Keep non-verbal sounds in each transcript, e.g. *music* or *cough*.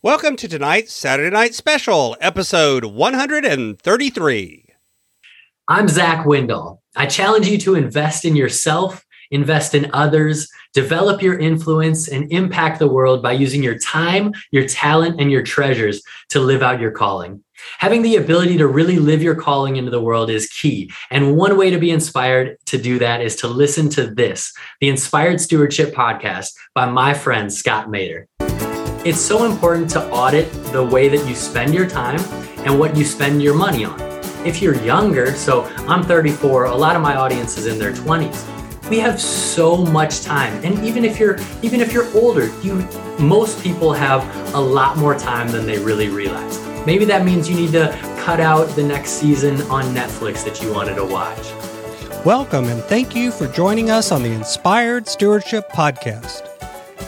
Welcome to tonight's Saturday Night Special, episode 133. I'm Zach Windahl. I challenge you to invest in yourself, invest in others, develop your influence, and impact the world by using your time, your talent, and your treasures to live out your calling. Having the ability to really live your calling into the world is key. And one way to be inspired to do that is to listen to this, the Inspired Stewardship Podcast by my friend Scott Mader. It's so important to audit the way that you spend your time and what you spend your money on. If you're younger, so I'm 34, a lot of my audience is in their 20s. We have so much time. And even if you're even if you're older, you most people have a lot more time than they really realize. Maybe that means you need to cut out the next season on Netflix that you wanted to watch. Welcome and thank you for joining us on the Inspired Stewardship Podcast.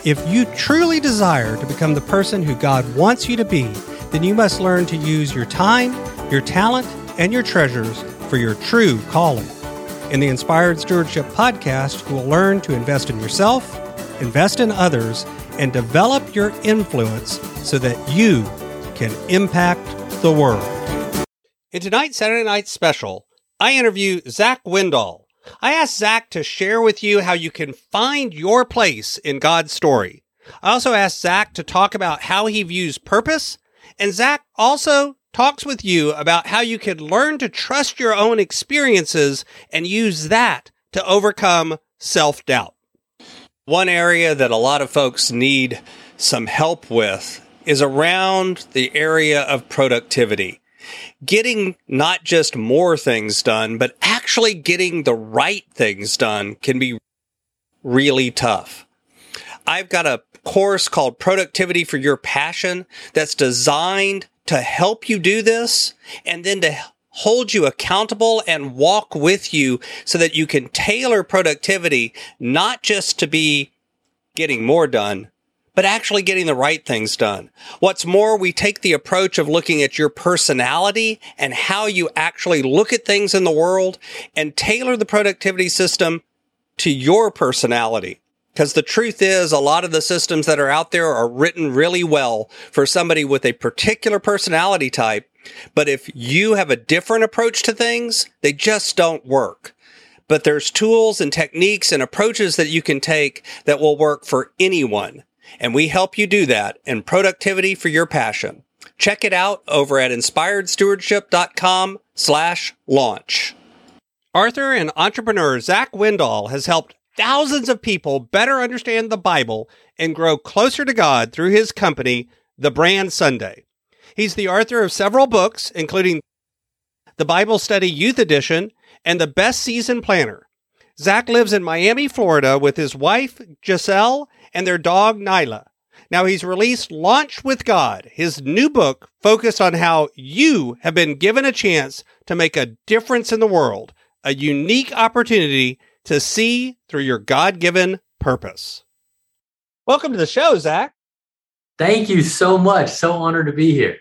If you truly desire to become the person who God wants you to be, then you must learn to use your time, your talent, and your treasures for your true calling. In the Inspired Stewardship Podcast, you will learn to invest in yourself, invest in others, and develop your influence so that you can impact the world. In tonight's Saturday Night Special, I interview Zach Windahl, I asked Zach to share with you how you can find your place in God's story. I also asked Zach to talk about how he views purpose, and Zach also talks with you about how you can learn to trust your own experiences and use that to overcome self doubt. One area that a lot of folks need some help with is around the area of productivity getting not just more things done, but actually getting the right things done can be really tough. I've got a course called Productivity for Your Passion that's designed to help you do this and then to hold you accountable and walk with you so that you can tailor productivity not just to be getting more done, but actually getting the right things done. What's more, we take the approach of looking at your personality and how you actually look at things in the world and tailor the productivity system to your personality. Because the truth is, a lot of the systems that are out there are written really well for somebody with a particular personality type. But if you have a different approach to things, they just don't work. But there's tools and techniques and approaches that you can take that will work for anyone and we help you do that in productivity for your passion. Check it out over at inspiredstewardship.com slash launch. Arthur and entrepreneur Zach Windall has helped thousands of people better understand the Bible and grow closer to God through his company, The Brand Sunday. He's the author of several books, including the Bible Study Youth Edition and the Best Season Planner. Zach lives in Miami, Florida with his wife, Giselle, and their dog Nyla. Now he's released Launch with God, his new book focused on how you have been given a chance to make a difference in the world, a unique opportunity to see through your God given purpose. Welcome to the show, Zach. Thank you so much. So honored to be here.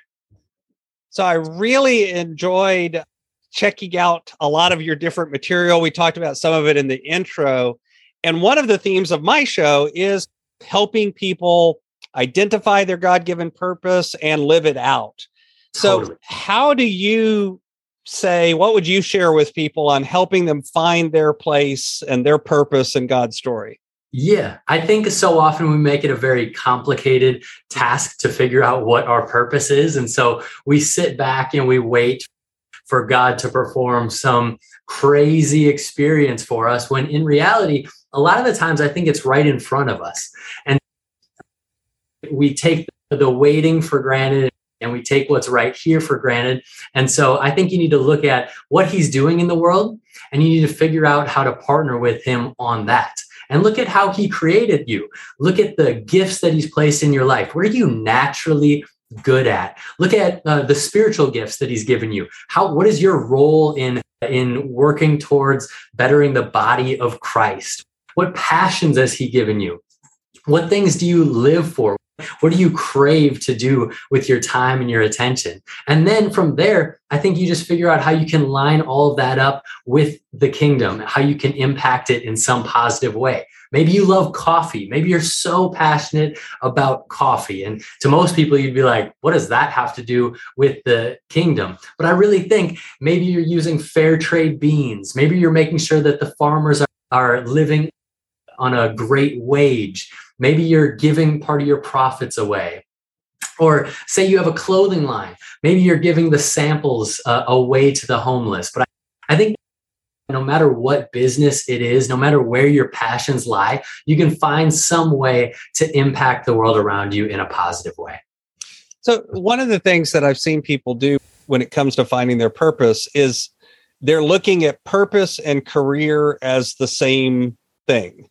So I really enjoyed checking out a lot of your different material. We talked about some of it in the intro. And one of the themes of my show is helping people identify their God given purpose and live it out. So, totally. how do you say, what would you share with people on helping them find their place and their purpose in God's story? Yeah, I think so often we make it a very complicated task to figure out what our purpose is. And so we sit back and we wait for God to perform some crazy experience for us when in reality, a lot of the times I think it's right in front of us. And we take the waiting for granted and we take what's right here for granted. And so I think you need to look at what he's doing in the world and you need to figure out how to partner with him on that. And look at how he created you. Look at the gifts that he's placed in your life. Where are you naturally good at? Look at uh, the spiritual gifts that he's given you. How what is your role in in working towards bettering the body of Christ? What passions has He given you? What things do you live for? What do you crave to do with your time and your attention? And then from there, I think you just figure out how you can line all of that up with the kingdom, how you can impact it in some positive way. Maybe you love coffee. Maybe you're so passionate about coffee. And to most people, you'd be like, what does that have to do with the kingdom? But I really think maybe you're using fair trade beans. Maybe you're making sure that the farmers are, living on a great wage. Maybe you're giving part of your profits away. Or say you have a clothing line. Maybe you're giving the samples uh, away to the homeless. But I, I think no matter what business it is, no matter where your passions lie, you can find some way to impact the world around you in a positive way. So, one of the things that I've seen people do when it comes to finding their purpose is they're looking at purpose and career as the same thing.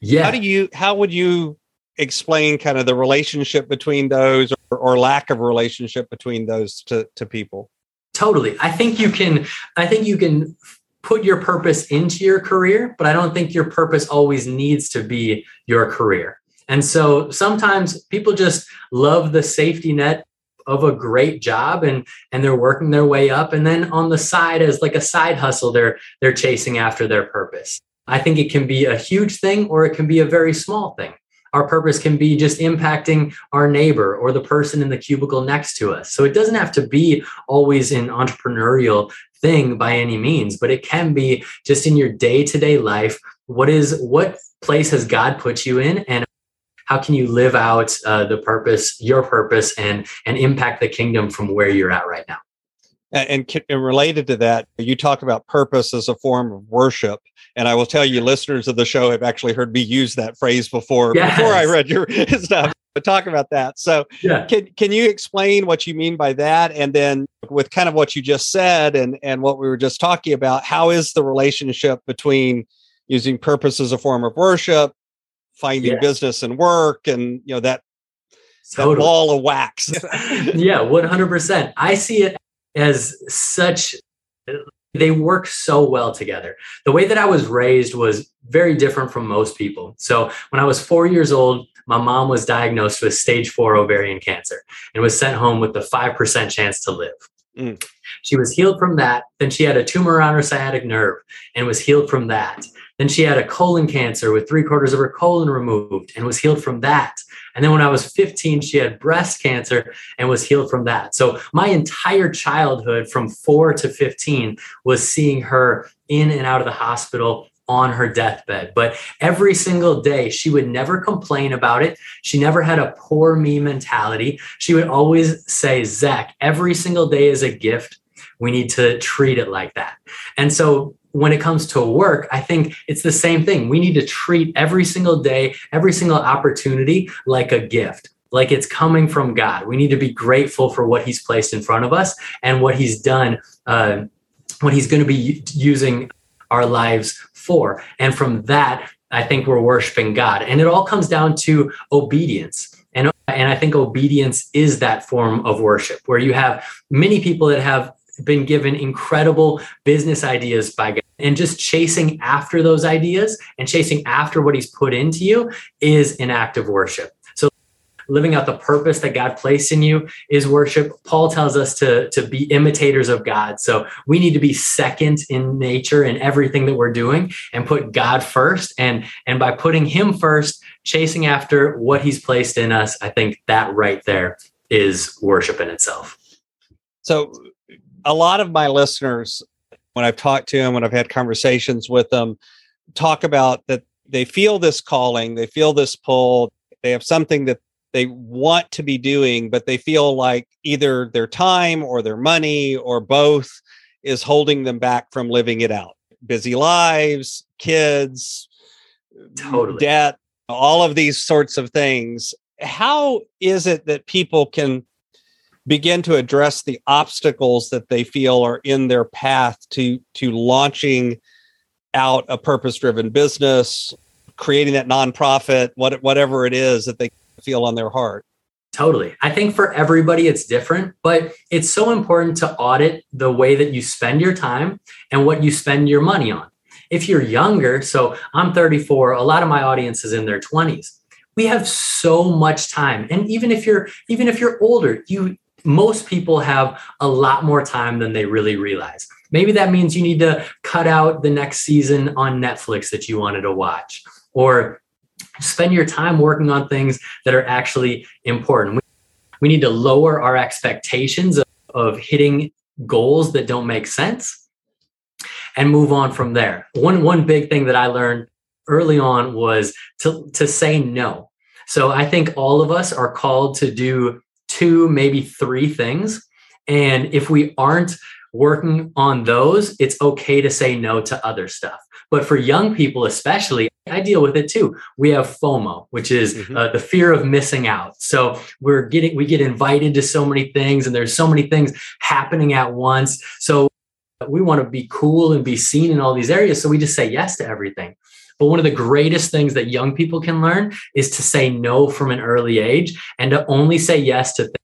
Yeah. How do you how would you explain kind of the relationship between those or, or lack of relationship between those to, to people? Totally. I think you can I think you can put your purpose into your career, but I don't think your purpose always needs to be your career. And so sometimes people just love the safety net of a great job and and they're working their way up and then on the side as like a side hustle they're they're chasing after their purpose. I think it can be a huge thing or it can be a very small thing. Our purpose can be just impacting our neighbor or the person in the cubicle next to us. So it doesn't have to be always an entrepreneurial thing by any means, but it can be just in your day to day life. What is, what place has God put you in? And how can you live out uh, the purpose, your purpose, and and impact the kingdom from where you're at right now? And, and, related to that, you talk about purpose as a form of worship. And I will tell you, listeners of the show have actually heard me use that phrase before. Yes. Before I read your *laughs* stuff, but talk about that. So, yeah. can can you explain what you mean by that? And then, with kind of what you just said, and and what we were just talking about, how is the relationship between using purpose as a form of worship, finding yeah. business and work, and you know that totally. that ball of wax? *laughs* yeah, one hundred percent. I see it as such they work so well together. The way that I was raised was very different from most people. So when I was four years old, my mom was diagnosed with stage four ovarian cancer and was sent home with the 5% chance to live. Mm. She was healed from that. Then she had a tumor on her sciatic nerve and was healed from that. Then she had a colon cancer with three quarters of her colon removed and was healed from that. And then when I was 15, she had breast cancer and was healed from that. So my entire childhood from four to 15 was seeing her in and out of the hospital on her deathbed. But every single day, she would never complain about it. She never had a poor me mentality. She would always say, Zach, every single day is a gift. We need to treat it like that. And so when it comes to work, I think it's the same thing. We need to treat every single day, every single opportunity like a gift, like it's coming from God. We need to be grateful for what He's placed in front of us and what He's done, uh, what He's going to be using our lives for. And from that, I think we're worshiping God. And it all comes down to obedience. And, and I think obedience is that form of worship where you have many people that have been given incredible business ideas by God. And just chasing after those ideas and chasing after what he's put into you is an act of worship. Living out the purpose that God placed in you is worship. Paul tells us to, to be imitators of God. So we need to be second in nature in everything that we're doing and put God first. And, and by putting him first, chasing after what he's placed in us, I think that right there is worship in itself. So a lot of my listeners, when I've talked to them, when I've had conversations with them, talk about that they feel this calling, they feel this pull, they have something that they want to be doing, but they feel like either their time or their money or both is holding them back from living it out. Busy lives, kids, totally. debt, all of these sorts of things. How is it that people can begin to address the obstacles that they feel are in their path to to launching out a purpose driven business creating that nonprofit what, whatever it is that they feel on their heart Totally. I think for everybody it's different, but it's so important to audit the way that you spend your time and what you spend your money on. If you're younger, so I'm 34, a lot of my audience is in their 20s we have so much time and even if you're even if you're older you most people have a lot more time than they really realize maybe that means you need to cut out the next season on netflix that you wanted to watch or spend your time working on things that are actually important we need to lower our expectations of, of hitting goals that don't make sense and move on from there one one big thing that i learned early on was to to say no so I think all of us are called to do two, maybe three things. And if we aren't working on those, it's okay to say no to other stuff. But for young people, especially, I deal with it too. We have FOMO, which is mm-hmm. uh, the fear of missing out. So we're getting, we get invited to so many things and there's so many things happening at once. So we want to be cool and be seen in all these areas. So we just say yes to everything. But one of the greatest things that young people can learn is to say no from an early age and to only say yes to things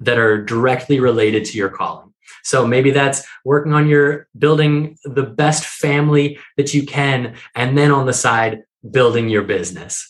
that are directly related to your calling. So maybe that's working on your building the best family that you can, and then on the side, building your business.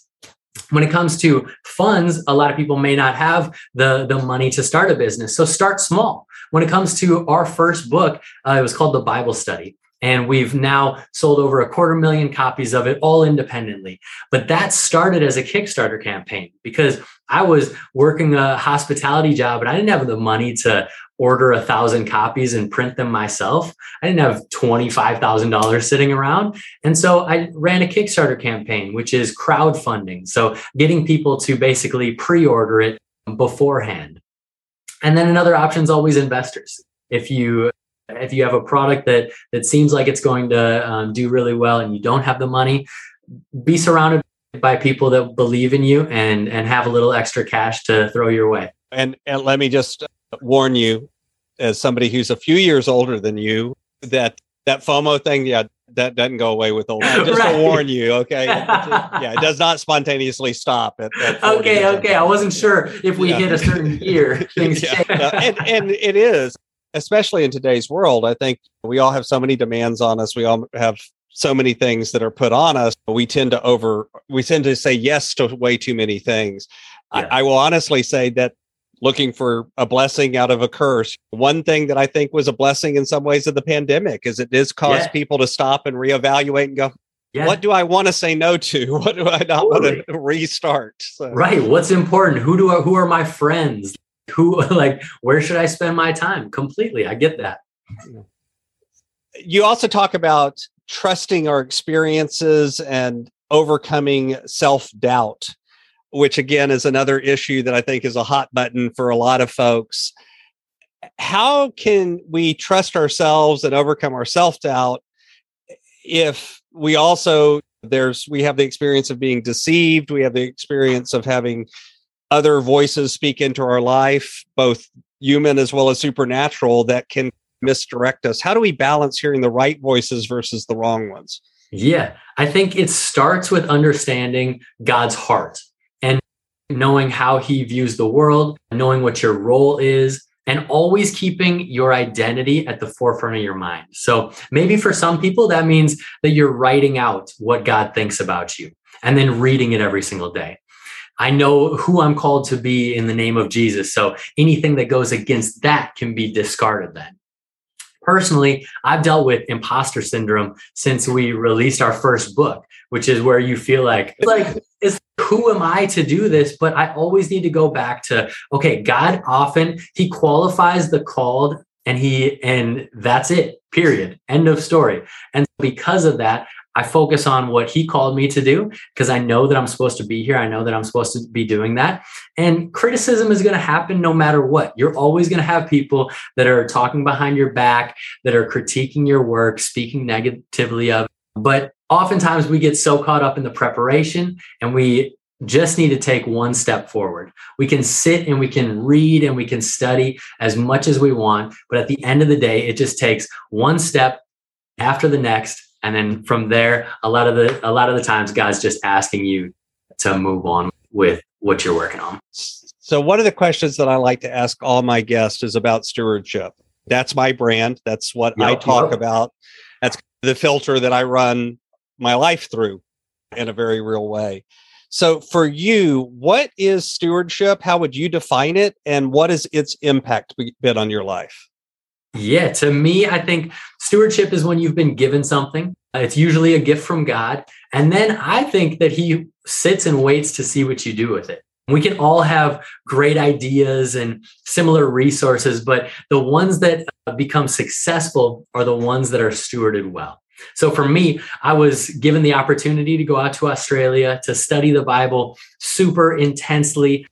When it comes to funds, a lot of people may not have the, the money to start a business. So start small. When it comes to our first book, uh, it was called The Bible Study. And we've now sold over a quarter million copies of it all independently. But that started as a Kickstarter campaign because I was working a hospitality job and I didn't have the money to order a thousand copies and print them myself. I didn't have $25,000 sitting around. And so I ran a Kickstarter campaign, which is crowdfunding. So getting people to basically pre order it beforehand. And then another option is always investors. If you if you have a product that that seems like it's going to um, do really well and you don't have the money be surrounded by people that believe in you and and have a little extra cash to throw your way and and let me just warn you as somebody who's a few years older than you that that fomo thing yeah that doesn't go away with old *laughs* just right. to warn you okay *laughs* yeah it does not spontaneously stop at, at okay okay i wasn't sure if we yeah. hit a certain year *laughs* things yeah. change. and, and it is especially in today's world, I think we all have so many demands on us. We all have so many things that are put on us. We tend to over, we tend to say yes to way too many things. Yeah. I, I will honestly say that looking for a blessing out of a curse. One thing that I think was a blessing in some ways of the pandemic is it does cause yeah. people to stop and reevaluate and go, yeah. what do I want to say no to? *laughs* What do I not totally. want to restart? So. Right. What's important? Who do I, who are my friends? *laughs* who like where should i spend my time? Completely. I get that. You also talk about trusting our experiences and overcoming self-doubt which again is another issue that i think is a hot button for a lot of folks. How can we trust ourselves and overcome our self-doubt if we also there's we have the experience of being deceived we have the experience of having other voices speak into our life, both human as well as supernatural, that can misdirect us. How do we balance hearing the right voices versus the wrong ones? Yeah, I think it starts with understanding God's heart and knowing how he views the world, knowing what your role is, and always keeping your identity at the forefront of your mind. So maybe for some people, that means that you're writing out what God thinks about you and then reading it every single day. I know who I'm called to be in the name of Jesus. So anything that goes against that can be discarded then. Personally, I've dealt with imposter syndrome since we released our first book, which is where you feel like, like, it's who am I to do this? But I always need to go back to, okay, God often, he qualifies the called and he, and that's it, period. End of story. And because of that, I focus on what he called me to do because I know that I'm supposed to be here. I know that I'm supposed to be doing that. And criticism is going to happen no matter what. You're always going to have people that are talking behind your back, that are critiquing your work, speaking negatively of. But oftentimes we get so caught up in the preparation and we just need to take one step forward. We can sit and we can read and we can study as much as we want, but at the end of the day, it just takes one step after the next and then from there a lot of the a lot of the times god's just asking you to move on with what you're working on so one of the questions that i like to ask all my guests is about stewardship that's my brand that's what yep, i talk yep. about that's the filter that i run my life through in a very real way So, for you, what is stewardship? How would you define it? And what has its impact been on your life? Yeah, to me, I think stewardship is when you've been given something. It's usually a gift from God. And then I think that He sits and waits to see what you do with it. We can all have great ideas and similar resources, but the ones that uh, become successful are the ones that are stewarded well. So for me, I was given the opportunity to go out to Australia to study the Bible super intensely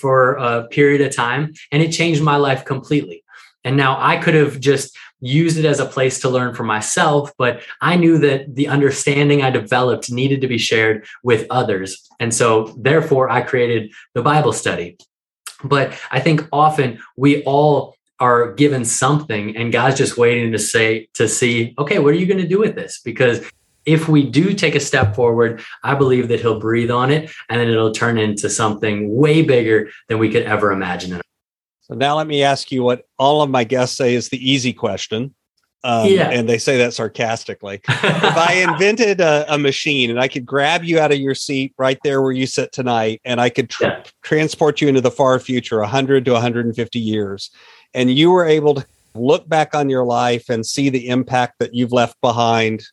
for a period of time, and it changed my life completely. And now I could have just used it as a place to learn for myself, but I knew that the understanding I developed needed to be shared with others. And so therefore I created the Bible study. But I think often we all are given something and God's just waiting to say to see, okay, what are you going to do with this? Because if we do take a step forward, I believe that he'll breathe on it and then it'll turn into something way bigger than we could ever imagine. So now let me ask you what all of my guests say is the easy question. Um, yeah. And they say that sarcastically. *laughs* if I invented a, a, machine and I could grab you out of your seat right there where you sit tonight, and I could yeah. transport you into the far future, 100 to 150 years, and you were able to look back on your life and see the impact that you've left behind,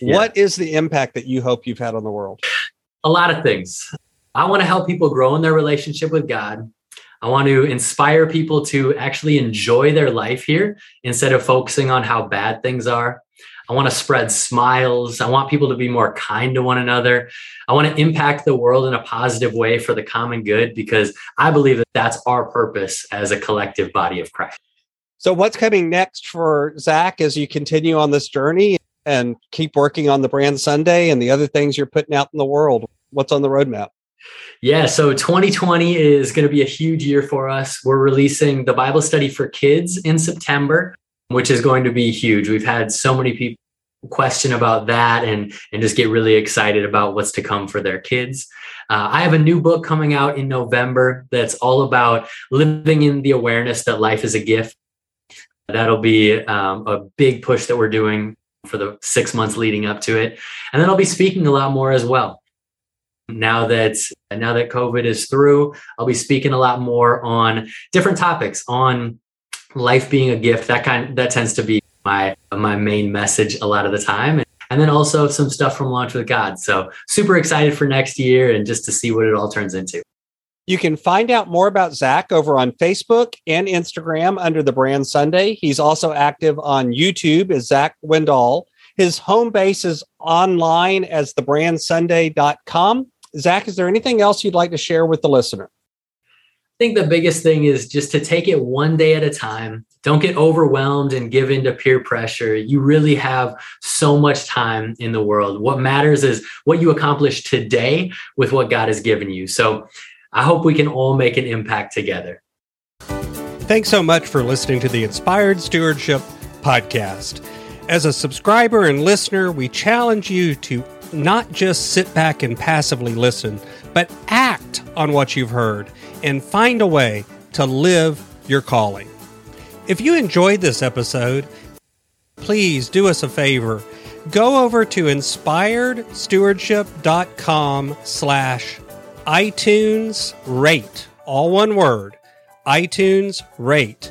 yeah. what is the impact that you hope you've had on the world? A lot of things. I want to help people grow in their relationship with God. I want to inspire people to actually enjoy their life here instead of focusing on how bad things are. I want to spread smiles. I want people to be more kind to one another. I want to impact the world in a positive way for the common good because I believe that that's our purpose as a collective body of Christ. So, what's coming next for Zach as you continue on this journey and keep working on the brand Sunday and the other things you're putting out in the world? What's on the roadmap? Yeah, so 2020 is going to be a huge year for us. We're releasing the Bible study for kids in September, which is going to be huge. We've had so many people question about that and and just get really excited about what's to come for their kids. Uh, I have a new book coming out in November that's all about living in the awareness that life is a gift. That'll be um, a big push that we're doing for the six months leading up to it, and then I'll be speaking a lot more as well now that now that covid is through i'll be speaking a lot more on different topics on life being a gift that kind that tends to be my my main message a lot of the time and then also some stuff from launch with god so super excited for next year and just to see what it all turns into you can find out more about Zach over on Facebook and Instagram under the brand Sunday. He's also active on YouTube as Zach Windahl. His home base is online as thebrandsunday.com. Zach, is there anything else you'd like to share with the listener? I think the biggest thing is just to take it one day at a time. Don't get overwhelmed and give in to peer pressure. You really have so much time in the world. What matters is what you accomplish today with what God has given you. So I hope we can all make an impact together. Thanks so much for listening to the Inspired Stewardship Podcast. As a subscriber and listener, we challenge you to not just sit back and passively listen, but act on what you've heard and find a way to live your calling. If you enjoyed this episode, please do us a favor. Go over to inspiredstewardship.com slash iTunes rate, all one word, iTunes rate